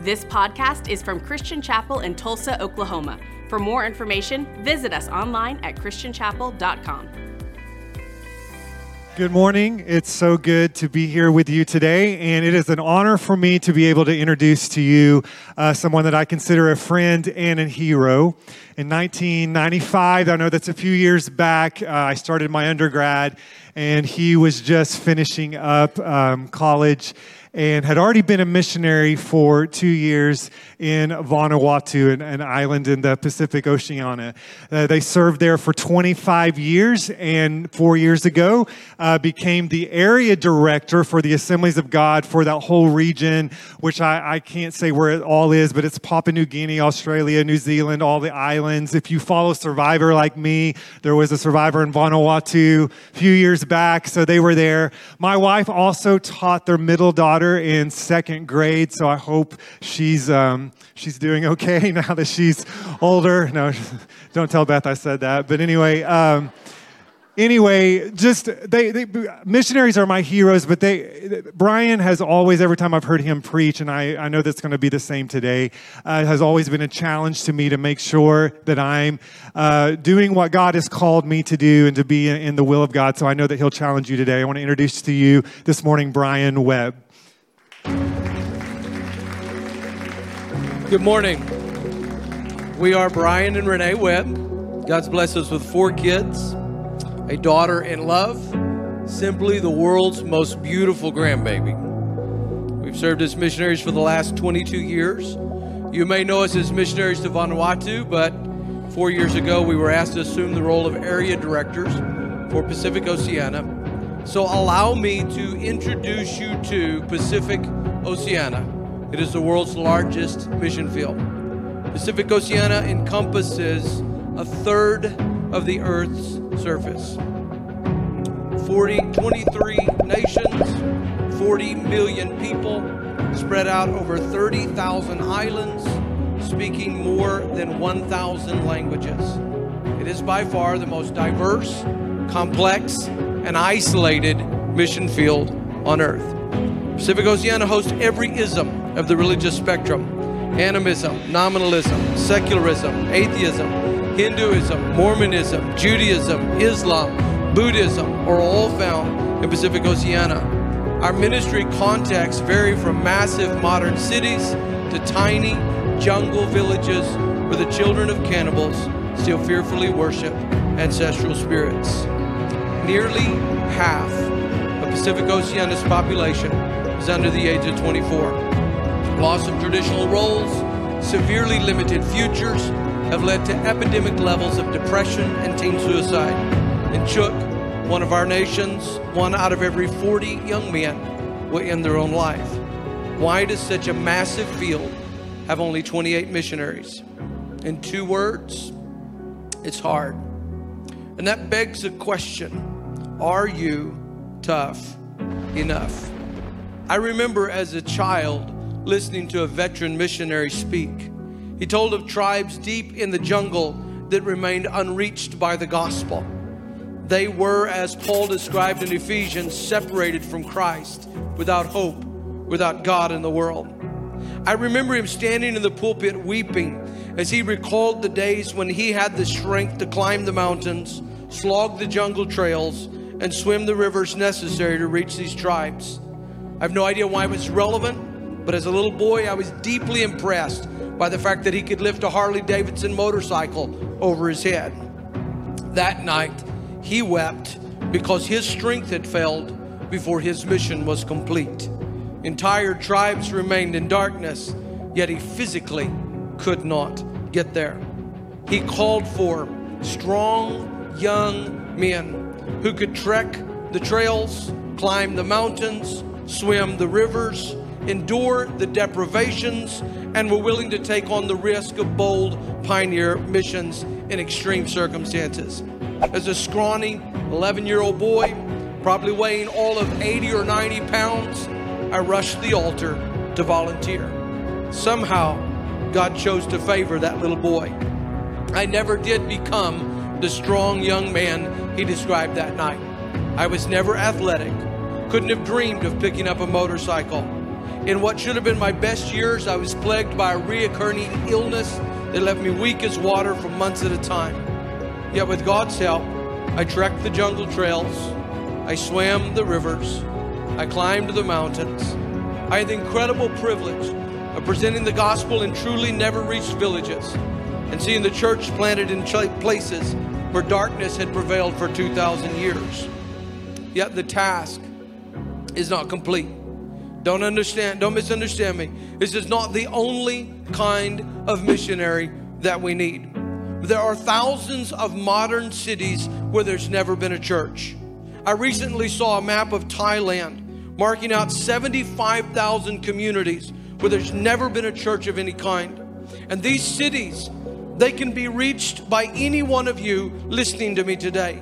This podcast is from Christian Chapel in Tulsa, Oklahoma. For more information, visit us online at christianchapel.com. Good morning. It's so good to be here with you today, and it is an honor for me to be able to introduce to you uh, someone that I consider a friend and a hero. In 1995, I know that's a few years back, uh, I started my undergrad, and he was just finishing up um, college and had already been a missionary for two years in Vanuatu, an, an island in the Pacific Oceania. Uh, they served there for 25 years, and four years ago uh, became the area director for the Assemblies of God for that whole region, which I, I can't say where it all is, but it's Papua New Guinea, Australia, New Zealand, all the islands. If you follow Survivor like me, there was a Survivor in Vanuatu a few years back, so they were there. My wife also taught their middle daughter daughter in second grade, so I hope she's um, she's doing okay now that she's older. No, don't tell Beth I said that. But anyway. Um, anyway, just they, they, missionaries are my heroes, but they Brian has always every time I've heard him preach, and I, I know that's going to be the same today, uh, has always been a challenge to me to make sure that I'm uh, doing what God has called me to do and to be in, in the will of God. So I know that He'll challenge you today. I want to introduce to you this morning Brian Webb. Good morning. We are Brian and Renee Webb. God's blessed us with four kids, a daughter in love, simply the world's most beautiful grandbaby. We've served as missionaries for the last 22 years. You may know us as missionaries to Vanuatu, but four years ago we were asked to assume the role of area directors for Pacific Oceania. So allow me to introduce you to Pacific Oceania. It is the world's largest mission field. Pacific Oceania encompasses a third of the Earth's surface. 40, 23 nations, 40 million people spread out over 30,000 islands, speaking more than 1,000 languages. It is by far the most diverse, complex, and isolated mission field on Earth. Pacific Oceania hosts every ism of the religious spectrum animism, nominalism, secularism, atheism, Hinduism, Mormonism, Judaism, Islam, Buddhism are all found in Pacific Oceania. Our ministry contexts vary from massive modern cities to tiny jungle villages where the children of cannibals still fearfully worship ancestral spirits. Nearly half of Pacific Oceania's population is under the age of 24. Loss of traditional roles, severely limited futures have led to epidemic levels of depression and teen suicide. In Chuuk, one of our nations, one out of every 40 young men will end their own life. Why does such a massive field have only 28 missionaries? In two words, it's hard. And that begs a question Are you tough enough? I remember as a child listening to a veteran missionary speak. He told of tribes deep in the jungle that remained unreached by the gospel. They were, as Paul described in Ephesians, separated from Christ, without hope, without God in the world. I remember him standing in the pulpit weeping as he recalled the days when he had the strength to climb the mountains, slog the jungle trails, and swim the rivers necessary to reach these tribes. I have no idea why it was relevant, but as a little boy, I was deeply impressed by the fact that he could lift a Harley Davidson motorcycle over his head. That night, he wept because his strength had failed before his mission was complete. Entire tribes remained in darkness, yet he physically could not get there. He called for strong young men who could trek the trails, climb the mountains, swim the rivers, endure the deprivations, and were willing to take on the risk of bold pioneer missions in extreme circumstances. As a scrawny 11 year old boy, probably weighing all of 80 or 90 pounds, I rushed the altar to volunteer. Somehow, God chose to favor that little boy. I never did become the strong young man he described that night. I was never athletic couldn't have dreamed of picking up a motorcycle. In what should have been my best years, I was plagued by a reoccurring illness that left me weak as water for months at a time. Yet, with God's help, I trekked the jungle trails, I swam the rivers, I climbed the mountains. I had the incredible privilege of presenting the gospel in truly never reached villages and seeing the church planted in places where darkness had prevailed for 2,000 years. Yet the task is not complete. Don't understand, don't misunderstand me. This is not the only kind of missionary that we need. There are thousands of modern cities where there's never been a church. I recently saw a map of Thailand marking out 75,000 communities where there's never been a church of any kind. And these cities, they can be reached by any one of you listening to me today.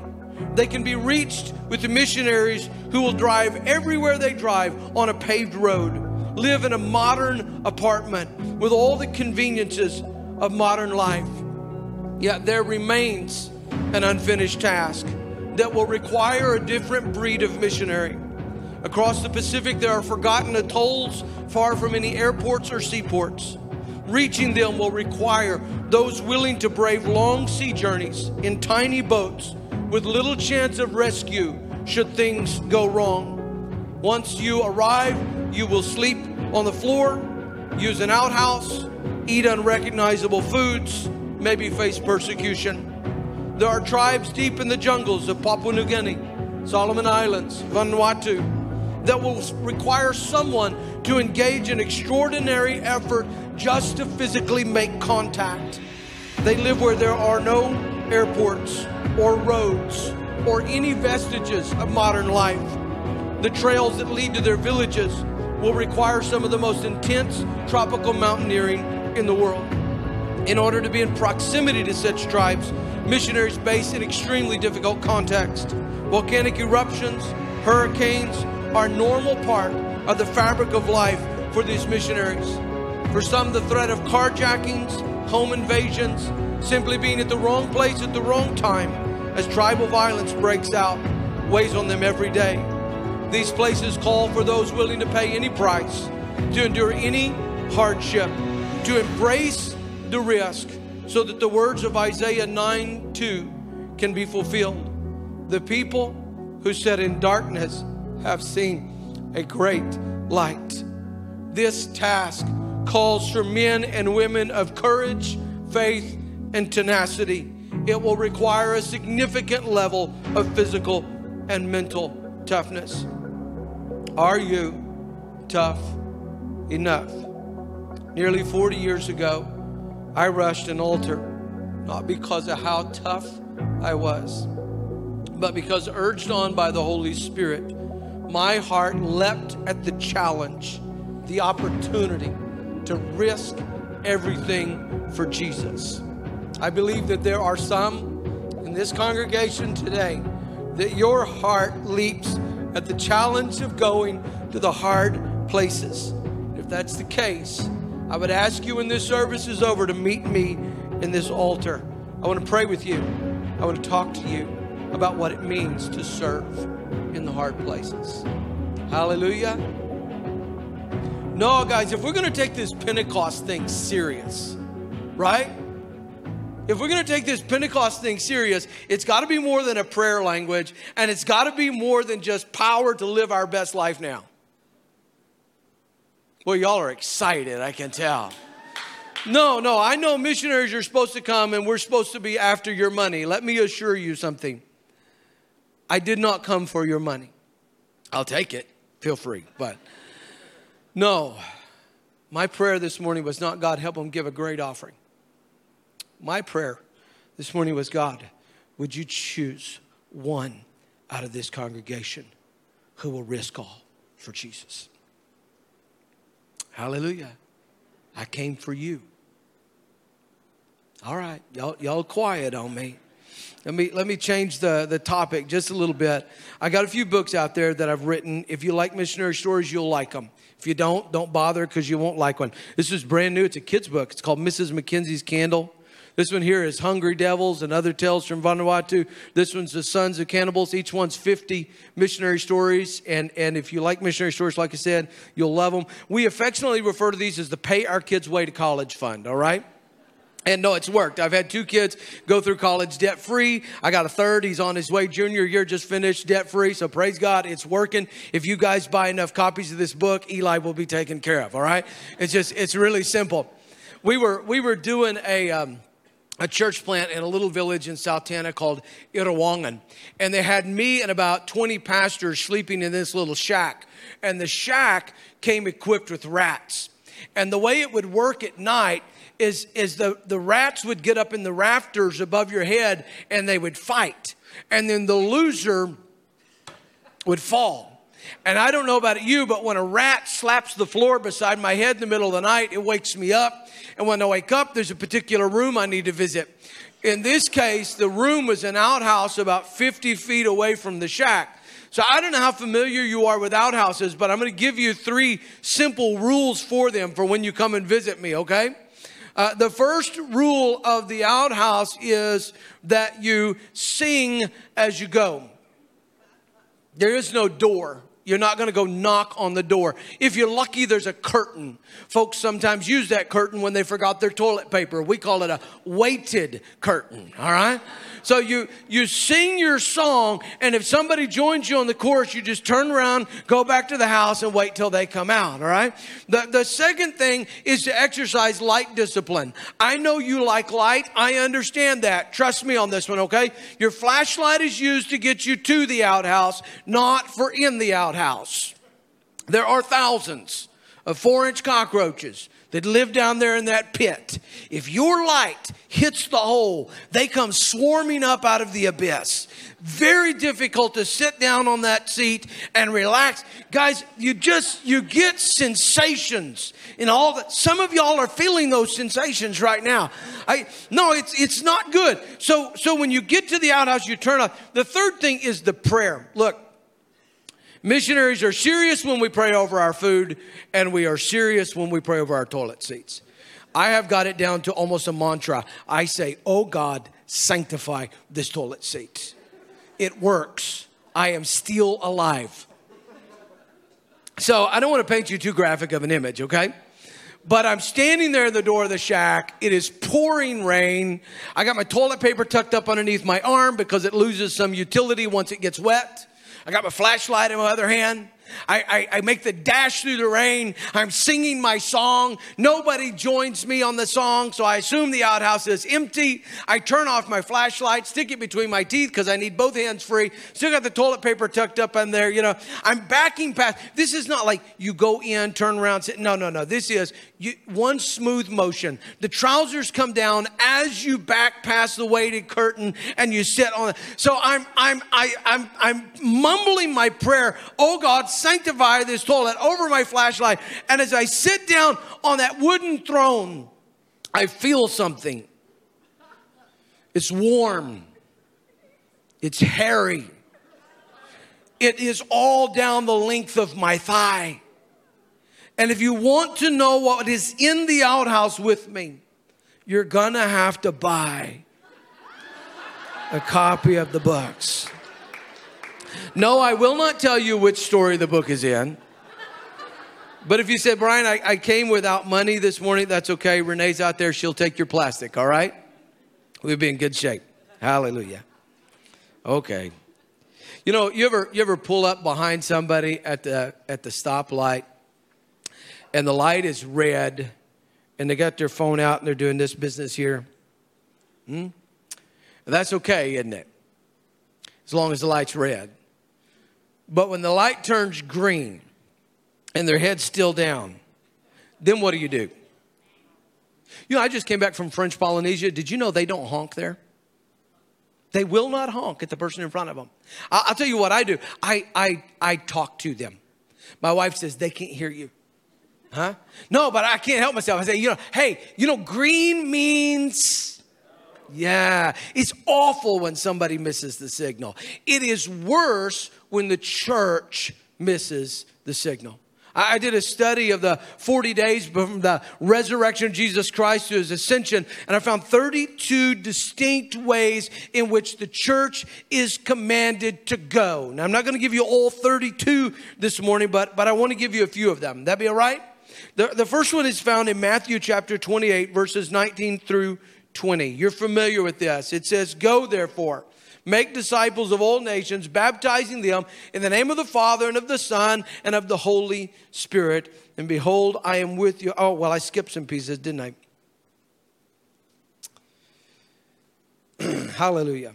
They can be reached with the missionaries who will drive everywhere they drive on a paved road, live in a modern apartment with all the conveniences of modern life. Yet there remains an unfinished task that will require a different breed of missionary. Across the Pacific, there are forgotten atolls far from any airports or seaports. Reaching them will require those willing to brave long sea journeys in tiny boats with little chance of rescue should things go wrong. Once you arrive, you will sleep on the floor, use an outhouse, eat unrecognizable foods, maybe face persecution. There are tribes deep in the jungles of Papua New Guinea, Solomon Islands, Vanuatu, that will require someone to engage in extraordinary effort just to physically make contact. They live where there are no airports or roads or any vestiges of modern life. The trails that lead to their villages will require some of the most intense tropical mountaineering in the world. In order to be in proximity to such tribes, missionaries based in extremely difficult context. Volcanic eruptions, hurricanes are normal part of the fabric of life for these missionaries. For some, the threat of carjackings, home invasions, simply being at the wrong place at the wrong time as tribal violence breaks out weighs on them every day. These places call for those willing to pay any price, to endure any hardship, to embrace the risk so that the words of Isaiah 9 2 can be fulfilled. The people who sat in darkness have seen a great light. This task calls for men and women of courage, faith, and tenacity. It will require a significant level of physical and mental toughness. Are you tough enough? Nearly 40 years ago, I rushed an altar, not because of how tough I was, but because urged on by the Holy Spirit, my heart leapt at the challenge, the opportunity to risk everything for Jesus. I believe that there are some in this congregation today that your heart leaps at the challenge of going to the hard places. If that's the case, I would ask you when this service is over to meet me in this altar. I want to pray with you. I want to talk to you about what it means to serve in the hard places. Hallelujah. No, guys, if we're going to take this Pentecost thing serious, right? If we're going to take this Pentecost thing serious, it's got to be more than a prayer language, and it's got to be more than just power to live our best life now. Well, y'all are excited, I can tell. No, no, I know missionaries are supposed to come and we're supposed to be after your money. Let me assure you something. I did not come for your money. I'll take it. Feel free. But no, my prayer this morning was not God, help them give a great offering. My prayer this morning was God, would you choose one out of this congregation who will risk all for Jesus? Hallelujah. I came for you. All right, y'all, y'all quiet on me. Let me, let me change the, the topic just a little bit. I got a few books out there that I've written. If you like missionary stories, you'll like them. If you don't, don't bother because you won't like one. This is brand new. It's a kid's book. It's called Mrs. Mackenzie's Candle. This one here is Hungry Devils and Other Tales from Vanuatu. This one's The Sons of Cannibals. Each one's 50 missionary stories. And, and if you like missionary stories, like I said, you'll love them. We affectionately refer to these as the Pay Our Kids Way to College Fund, all right? And no, it's worked. I've had two kids go through college debt free. I got a third. He's on his way. Junior year just finished debt free. So praise God, it's working. If you guys buy enough copies of this book, Eli will be taken care of. All right. It's just, it's really simple. We were, we were doing a, um, a church plant in a little village in South called Irawangan. And they had me and about 20 pastors sleeping in this little shack. And the shack came equipped with rats. And the way it would work at night is, is the, the rats would get up in the rafters above your head and they would fight. And then the loser would fall. And I don't know about you, but when a rat slaps the floor beside my head in the middle of the night, it wakes me up. And when I wake up, there's a particular room I need to visit. In this case, the room was an outhouse about 50 feet away from the shack. So I don't know how familiar you are with outhouses, but I'm going to give you three simple rules for them for when you come and visit me, okay? Uh, the first rule of the outhouse is that you sing as you go. There is no door. You're not going to go knock on the door. If you're lucky, there's a curtain. Folks sometimes use that curtain when they forgot their toilet paper. We call it a weighted curtain, all right? So you you sing your song, and if somebody joins you on the chorus, you just turn around, go back to the house, and wait till they come out. All right. The the second thing is to exercise light discipline. I know you like light. I understand that. Trust me on this one. Okay. Your flashlight is used to get you to the outhouse, not for in the outhouse. There are thousands of four inch cockroaches that live down there in that pit, if your light hits the hole, they come swarming up out of the abyss. Very difficult to sit down on that seat and relax. Guys, you just, you get sensations in all that. Some of y'all are feeling those sensations right now. I, no, it's, it's not good. So, so when you get to the outhouse, you turn off. The third thing is the prayer. Look, Missionaries are serious when we pray over our food, and we are serious when we pray over our toilet seats. I have got it down to almost a mantra. I say, Oh God, sanctify this toilet seat. It works. I am still alive. So I don't want to paint you too graphic of an image, okay? But I'm standing there at the door of the shack. It is pouring rain. I got my toilet paper tucked up underneath my arm because it loses some utility once it gets wet. I got my flashlight in my other hand. I, I, I, make the dash through the rain. I'm singing my song. Nobody joins me on the song, so I assume the outhouse is empty. I turn off my flashlight, stick it between my teeth because I need both hands free. Still got the toilet paper tucked up in there. You know, I'm backing past. This is not like you go in, turn around, sit. No, no, no. This is you, one smooth motion. The trousers come down as you back past the weighted curtain and you sit on it. So I'm, I'm, I, I'm, I'm mumbling my prayer. Oh God, sanctify this toilet over my flashlight. And as I sit down on that wooden throne, I feel something. It's warm. It's hairy. It is all down the length of my thigh. And if you want to know what is in the outhouse with me, you're gonna have to buy a copy of the books. No, I will not tell you which story the book is in. But if you said, Brian, I, I came without money this morning, that's okay. Renee's out there, she'll take your plastic, all right? We'll be in good shape. Hallelujah. Okay. You know, you ever you ever pull up behind somebody at the at the stoplight and the light is red and they got their phone out and they're doing this business here? Hmm? That's okay, isn't it? As long as the light's red. But when the light turns green and their head's still down, then what do you do? You know, I just came back from French Polynesia. Did you know they don't honk there? They will not honk at the person in front of them. I'll tell you what I do. I, I, I talk to them. My wife says, they can't hear you. Huh? No, but I can't help myself. I say, you know, hey, you know, green means yeah, it's awful when somebody misses the signal. It is worse when the church misses the signal. I did a study of the 40 days from the resurrection of Jesus Christ to his ascension, and I found 32 distinct ways in which the church is commanded to go. Now, I'm not going to give you all 32 this morning, but, but I want to give you a few of them. That be all right? The, the first one is found in Matthew chapter 28, verses 19 through 20. You're familiar with this. It says, Go therefore Make disciples of all nations, baptizing them in the name of the Father and of the Son and of the Holy Spirit. And behold, I am with you. Oh, well, I skipped some pieces, didn't I? Hallelujah.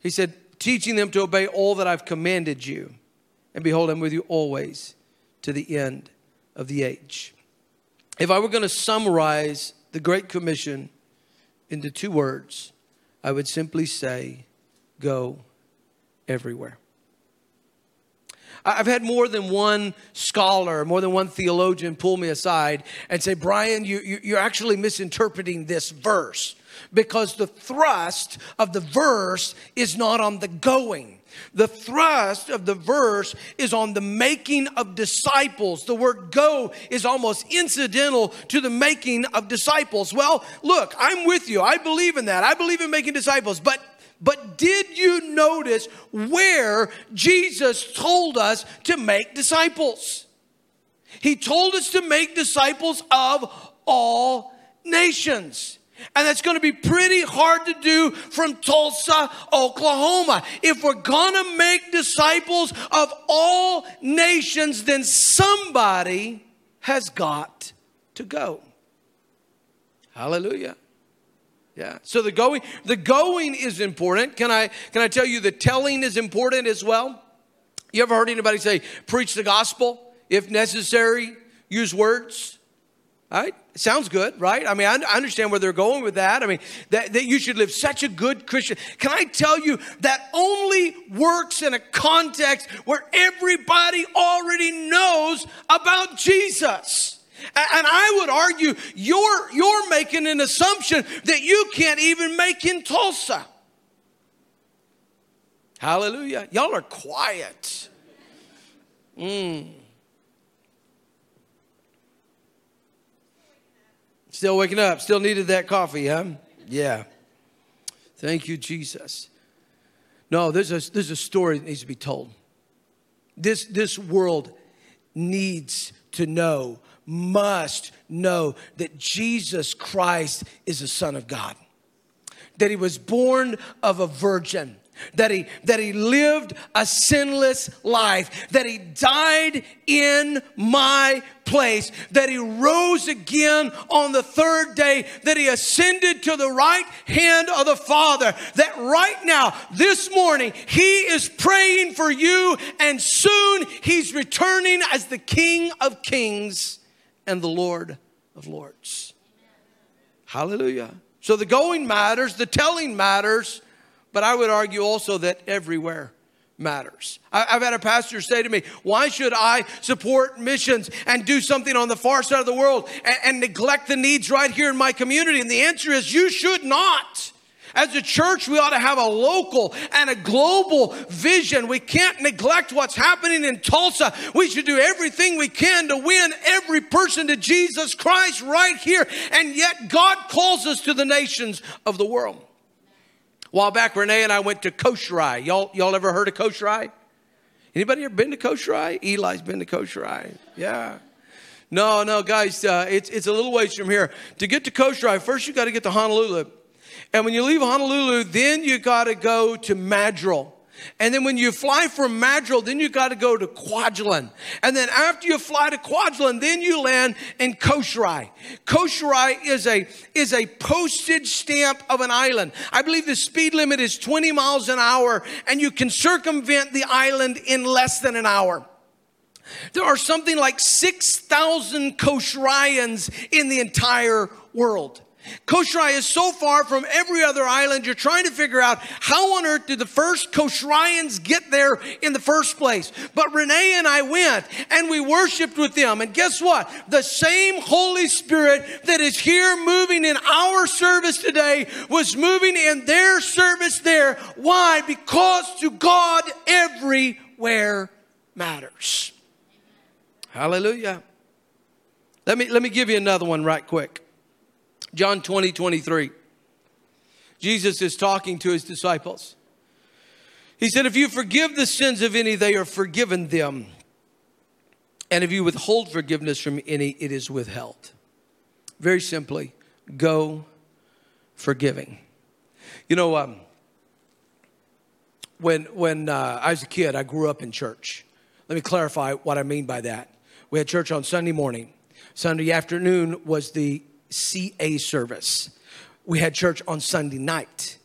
He said, teaching them to obey all that I've commanded you. And behold, I'm with you always to the end of the age. If I were going to summarize the Great Commission into two words, I would simply say, go everywhere. I've had more than one scholar, more than one theologian pull me aside and say, Brian, you, you're actually misinterpreting this verse because the thrust of the verse is not on the going. The thrust of the verse is on the making of disciples. The word go is almost incidental to the making of disciples. Well, look, I'm with you. I believe in that. I believe in making disciples. But but did you notice where Jesus told us to make disciples? He told us to make disciples of all nations. And that's going to be pretty hard to do from Tulsa, Oklahoma. If we're going to make disciples of all nations, then somebody has got to go. Hallelujah. Yeah. So the going the going is important. Can I can I tell you the telling is important as well? You ever heard anybody say preach the gospel if necessary, use words? Right? Sounds good, right? I mean, I understand where they're going with that. I mean, that, that you should live such a good Christian. Can I tell you that only works in a context where everybody already knows about Jesus? And I would argue you're, you're making an assumption that you can't even make in Tulsa. Hallelujah. Y'all are quiet. Mm. Still waking up. Still needed that coffee, huh? Yeah. Thank you, Jesus. No, there's a, there's a story that needs to be told. This, this world needs to know, must know that Jesus Christ is the Son of God, that He was born of a virgin that he that he lived a sinless life that he died in my place that he rose again on the third day that he ascended to the right hand of the father that right now this morning he is praying for you and soon he's returning as the king of kings and the lord of lords. Hallelujah. So the going matters the telling matters but I would argue also that everywhere matters. I've had a pastor say to me, Why should I support missions and do something on the far side of the world and, and, neglect the needs right here in my community? And the answer is, You should not. As a church, we ought to have a local and a global vision. We can't neglect what's happening in Tulsa. We should do everything we can to win every person to Jesus Christ right here. And yet, God calls us to the nations of the world while back, Renee and I went to Kosrae. Y'all, y'all ever heard of Kosrae? Anybody ever been to Kosrae? Eli's been to Kosrae. Yeah. No, no, guys, uh, it's, it's a little ways from here. To get to Kosrae, first you got to get to Honolulu. And when you leave Honolulu, then you got to go to Majuro. And then when you fly from Majuro, then you got to go to Kwajalein. And then after you fly to Kwajalein, then you land in Kosrae. Kosrae is a, is a postage stamp of an island. I believe the speed limit is 20 miles an hour, and you can circumvent the island in less than an hour. There are something like 6,000 Kosraeans in the entire world. Kosrae is so far from every other island, you're trying to figure out how on earth did the first Kosraeans get there in the first place. But Renee and I went and we worshiped with them. And guess what? The same Holy Spirit that is here moving in our service today was moving in their service there. Why? Because to God, everywhere matters. Hallelujah. Let me, let me give you another one right quick. John 20, 23. Jesus is talking to his disciples. He said, If you forgive the sins of any, they are forgiven them. And if you withhold forgiveness from any, it is withheld. Very simply, go forgiving. You know, um, when, when uh, I was a kid, I grew up in church. Let me clarify what I mean by that. We had church on Sunday morning. Sunday afternoon was the CA service. We had church on Sunday night.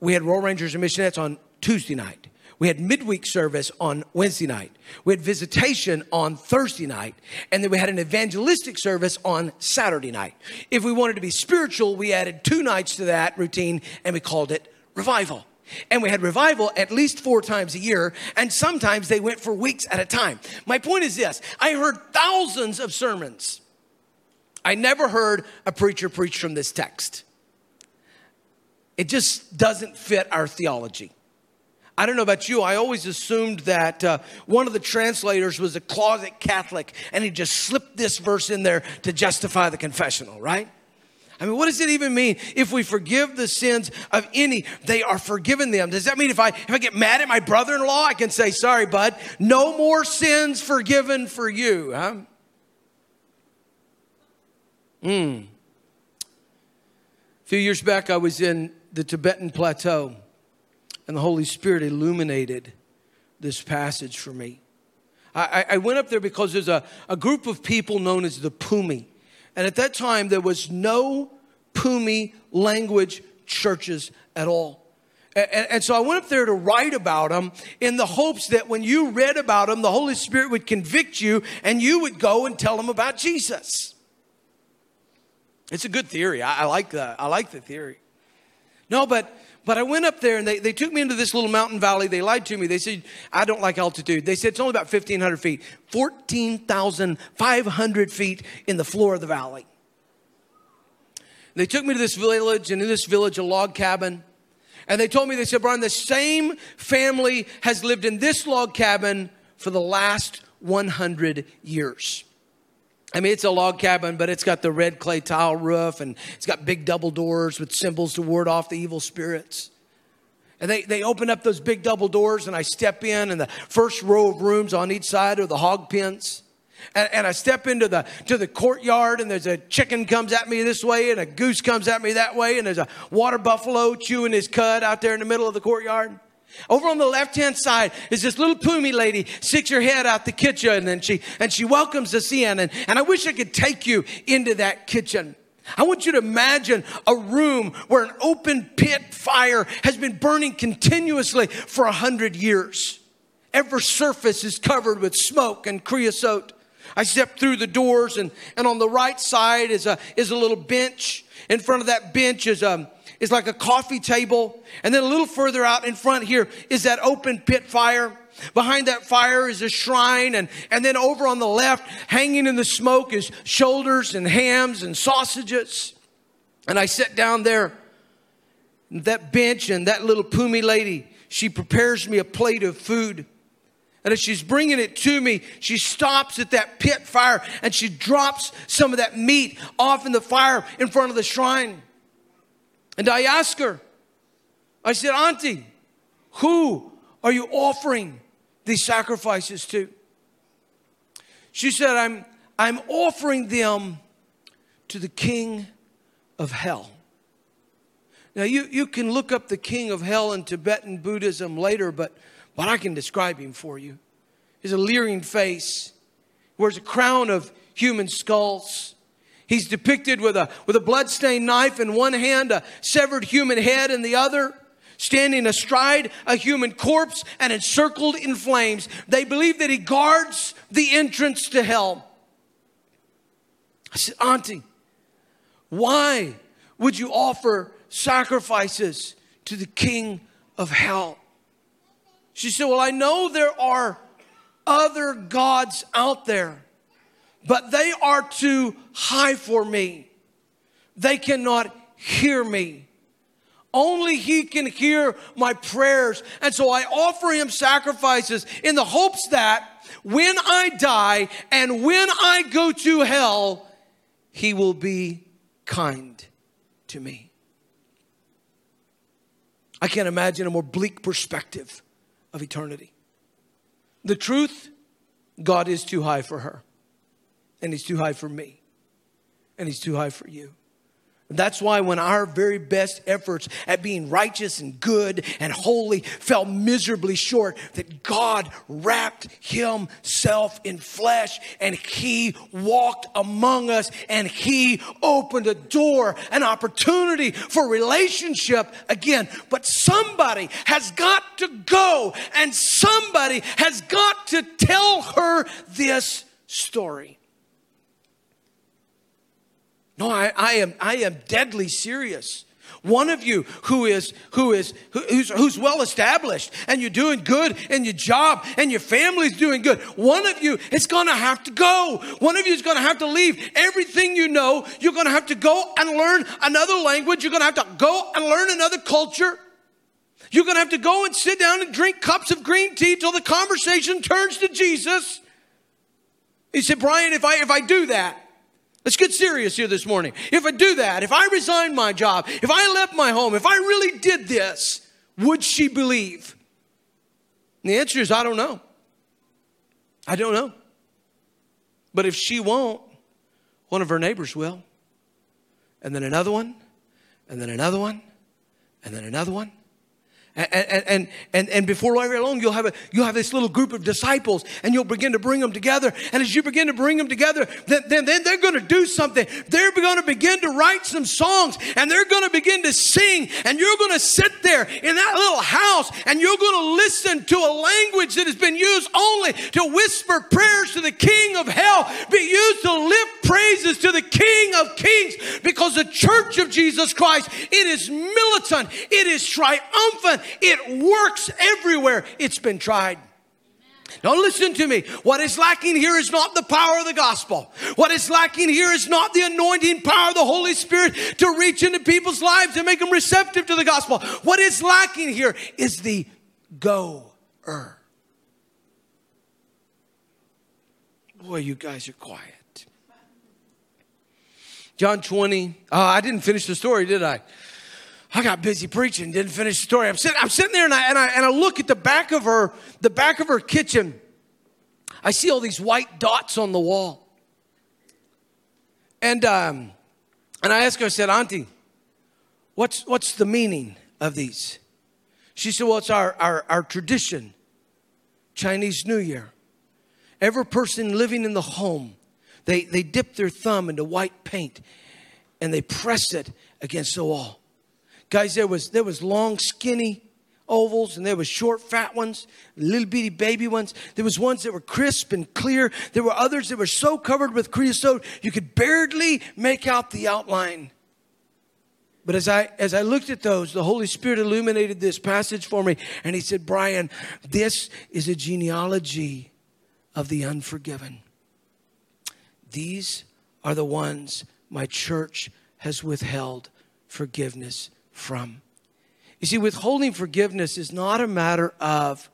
We had Royal Rangers and Missionettes on Tuesday night. We had midweek service on Wednesday night. We had visitation on Thursday night. And then we had an evangelistic service on Saturday night. If we wanted to be spiritual, we added two nights to that routine and we called it revival. And we had revival at least four times a year, and sometimes they went for weeks at a time. My point is this I heard thousands of sermons. I never heard a preacher preach from this text. It just doesn't fit our theology. I don't know about you, I always assumed that uh, one of the translators was a closet Catholic and he just slipped this verse in there to justify the confessional, right? I mean, what does it even mean? If we forgive the sins of any, they are forgiven them. Does that mean if I if I get mad at my brother-in-law, I can say, sorry, bud, no more sins forgiven for you? Huh? Hmm. A few years back, I was in the Tibetan plateau and the Holy Spirit illuminated this passage for me. I, I went up there because there's a, a group of people known as the Pumi. And at that time, there was no Pumi language churches at all. And, and, so I went up there to write about them in the hopes that when you read about them, the Holy Spirit would convict you and you would go and tell them about Jesus. It's a good theory. I, I like that. I like the theory. No, but but I went up there and they, they took me into this little mountain valley. They lied to me. They said, I don't like altitude. They said it's only about 1,500 feet, 14,500 feet in the floor of the valley. They took me to this village, and in this village, a log cabin. And they told me, they said, Brian, the same family has lived in this log cabin for the last 100 years. I mean, it's a log cabin, but it's got the red clay tile roof and it's got big double doors with symbols to ward off the evil spirits. And they, they open up those big double doors, and I step in, and the first row of rooms on each side are the hog pens. And, and, I step into the to the courtyard, and there's a chicken comes at me this way, and a goose comes at me that way, and there's a water buffalo chewing his cud out there in the middle of the courtyard. Over on the left hand side is this little Pumi lady sticks her head out the kitchen and she and she welcomes us in. And, and I wish I could take you into that kitchen. I want you to imagine a room where an open pit fire has been burning continuously for a hundred years. Every surface is covered with smoke and creosote. I step through the doors and, and on the right side is a, is a little bench. In front of that bench is a, is like a coffee table. And then a little further out in front here is that open pit fire. Behind that fire is a shrine. And, and then over on the left, hanging in the smoke, is shoulders and hams and sausages. And I sit down there, that bench, and that little Pumi lady, she prepares me a plate of food. And as she's bringing it to me, she stops at that pit fire and she drops some of that meat off in the fire in front of the shrine. And I asked her, I said, Auntie, who are you offering these sacrifices to? She said, I'm, I'm offering them to the king of hell. Now, you, you can look up the king of hell in Tibetan Buddhism later, but, but I can describe him for you. He's a leering face, wears a crown of human skulls, He's depicted with a, with a bloodstained knife in one hand, a severed human head in the other, standing astride a human corpse and encircled in flames. They believe that he guards the entrance to hell. I said, Auntie, why would you offer sacrifices to the king of hell? She said, Well, I know there are other gods out there but they are too high for me. They cannot hear me. Only He can hear my prayers. And so I offer Him sacrifices in the hopes that when I die and when I go to hell, He will be kind to me. I can't imagine a more bleak perspective of eternity. The truth, God is too high for her, and He's too high for me, and He's too high for you. That's why when our very best efforts at being righteous and good and holy fell miserably short, that God wrapped himself in flesh and he walked among us and he opened a door, an opportunity for relationship again. But somebody has got to go and somebody has got to tell her this story. No, I, I, am, I am deadly serious. One of you who is who is who's, who's well established and you're doing good in your job and your family's doing good. One of you is going to have to go. One of you is going to have to leave everything you know. You're going to have to go and learn another language. You're going to have to go and learn another culture. You're going to have to go and sit down and drink cups of green tea till the conversation turns to Jesus. He said, Brian, if I if I do that, Let's get serious here this morning. If I do that, if I resign my job, if I left my home, if I really did this, would she believe? And the answer is I don't know. I don't know. But if she won't, one of her neighbors will. And then another one, and then another one, and then another one. And, and, and, and before very long, you'll have, a, you'll have this little group of disciples and you'll begin to bring them together. And as you begin to bring them together, then, then, then they're going to do something. They're going to begin to write some songs and they're going to begin to sing. And you're going to sit there in that little house and you're going to listen to a language that has been used only to whisper prayers to the King of hell, be used to lift praises to the King of kings because the church of Jesus Christ, it is militant, it is triumphant, it works everywhere it's been tried. Now listen to me. What is lacking here is not the power of the gospel. What is lacking here is not the anointing power of the Holy Spirit to reach into people's lives and make them receptive to the gospel. What is lacking here is the goer. Boy, you guys are quiet. John 20. Oh, I didn't finish the story, did I? I got busy preaching, didn't finish the story. I'm sitting, I'm sitting there and I, and I, and I look at the back of her, the back of her kitchen. I see all these white dots on the wall. And, um, and I asked her, I said, Auntie, what's, what's the meaning of these? She said, Well, it's our, our, our tradition, Chinese New Year. Every person living in the home, they, they dip their thumb into white paint and they press it against the wall. Guys, there was there was long, skinny ovals and there was short, fat ones, little bitty baby ones. There was ones that were crisp and clear. There were others that were so covered with creosote you could barely make out the outline. But as I as I looked at those, the Holy Spirit illuminated this passage for me, and He said, "Brian, this is a genealogy of the unforgiven. These are the ones my church has withheld forgiveness from. You see, withholding forgiveness is not a matter of,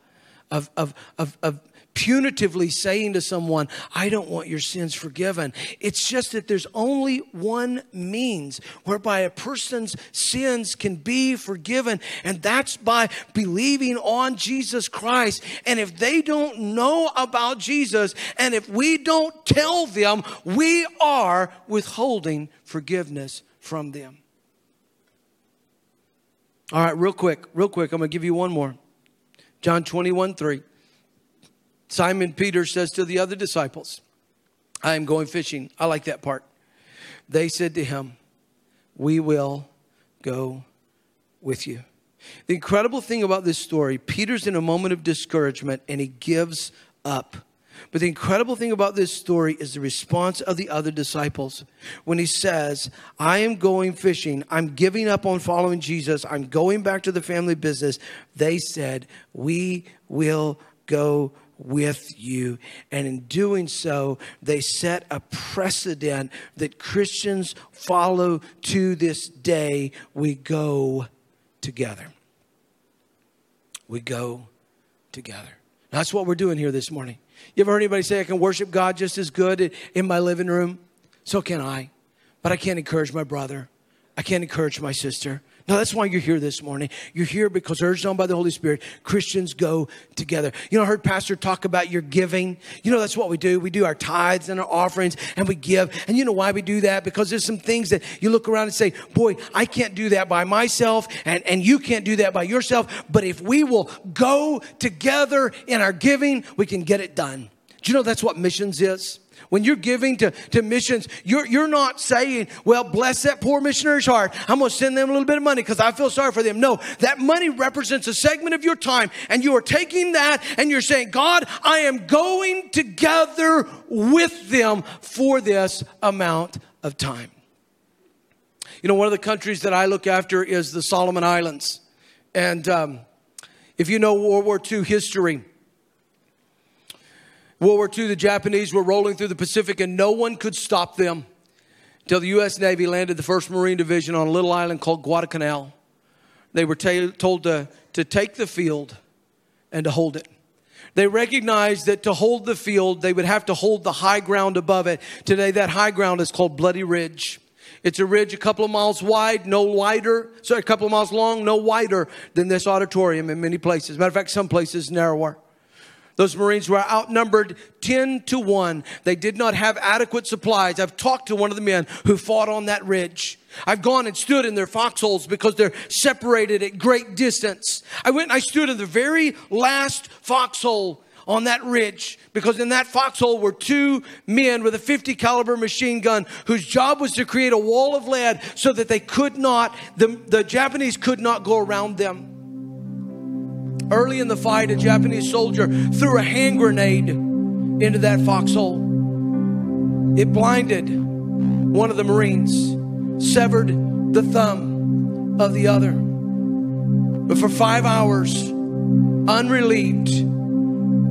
of, of, of, of punitively saying to someone, I don't want your sins forgiven. It's just that there's only one means whereby a person's sins can be forgiven, and that's by believing on Jesus Christ. And if they don't know about Jesus, and if we don't tell them, we are withholding forgiveness from them. All right, real quick, real quick, I'm going to give you one more. John 21 3. Simon Peter says to the other disciples, I am going fishing. I like that part. They said to him, We will go with you. The incredible thing about this story, Peter's in a moment of discouragement and he gives up. But the incredible thing about this story is the response of the other disciples when he says, I am going fishing. I'm giving up on following Jesus. I'm going back to the family business. They said, We will go with you. And in doing so, they set a precedent that Christians follow to this day. We go together. We go together. That's what we're doing here this morning. You ever heard anybody say, I can worship God just as good in my living room? So can I. But I can't encourage my brother. I can't encourage my sister. No, that's why you're here this morning. You're here because urged on by the Holy Spirit, Christians go together. You know, I heard Pastor talk about your giving. You know, that's what we do. We do our tithes and our offerings and we give. And you know why we do that? Because there's some things that you look around and say, boy, I can't do that by myself and, and you can't do that by yourself. But if we will go together in our giving, we can get it done. Do you know that's what missions is? When you're giving to, to missions, you're, you're not saying, well, bless that poor missionary's heart. I'm going to send them a little bit of money because I feel sorry for them. No, that money represents a segment of your time, and you are taking that and you're saying, God, I am going together with them for this amount of time. You know, one of the countries that I look after is the Solomon Islands. And um, if you know World War II history, World War II, the Japanese were rolling through the Pacific and no one could stop them until the U.S. Navy landed the 1st Marine Division on a little island called Guadalcanal. They were told to, to take the field and to hold it. They recognized that to hold the field, they would have to hold the high ground above it. Today, that high ground is called Bloody Ridge. It's a ridge a couple of miles wide, no wider, sorry, a couple of miles long, no wider than this auditorium in many places. Matter of fact, some places narrower. Those Marines were outnumbered 10 to 1. They did not have adequate supplies. I've talked to one of the men who fought on that ridge. I've gone and stood in their foxholes because they're separated at great distance. I went and I stood in the very last foxhole on that ridge because in that foxhole were two men with a 50 caliber machine gun whose job was to create a wall of lead so that they could not the, the Japanese could not go around them. Early in the fight, a Japanese soldier threw a hand grenade into that foxhole. It blinded one of the Marines, severed the thumb of the other. But for five hours, unrelieved,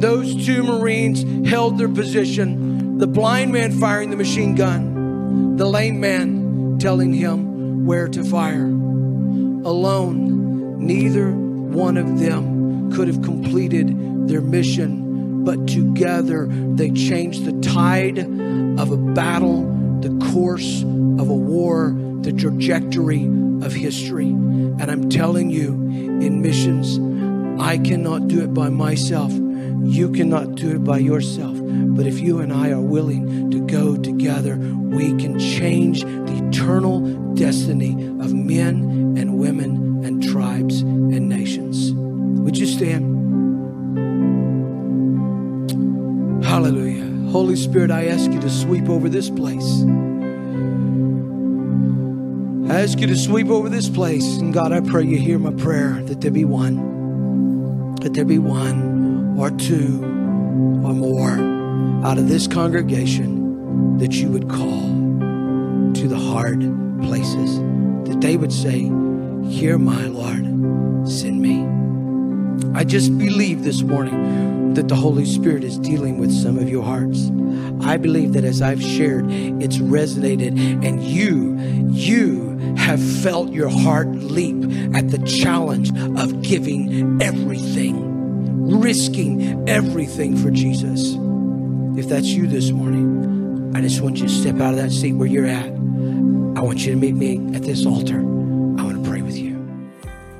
those two Marines held their position. The blind man firing the machine gun, the lame man telling him where to fire. Alone, neither one of them could have completed their mission, but together they changed the tide of a battle, the course of a war, the trajectory of history. And I'm telling you, in missions, I cannot do it by myself. You cannot do it by yourself. But if you and I are willing to go together, we can change the eternal destiny of men and women and tribes. Would you stand? Hallelujah. Holy Spirit, I ask you to sweep over this place. I ask you to sweep over this place. And God, I pray you hear my prayer that there be one, that there be one or two or more out of this congregation that you would call to the hard places, that they would say, Here, my Lord, send me. I just believe this morning that the Holy Spirit is dealing with some of your hearts. I believe that as I've shared, it's resonated and you, you have felt your heart leap at the challenge of giving everything, risking everything for Jesus. If that's you this morning, I just want you to step out of that seat where you're at. I want you to meet me at this altar.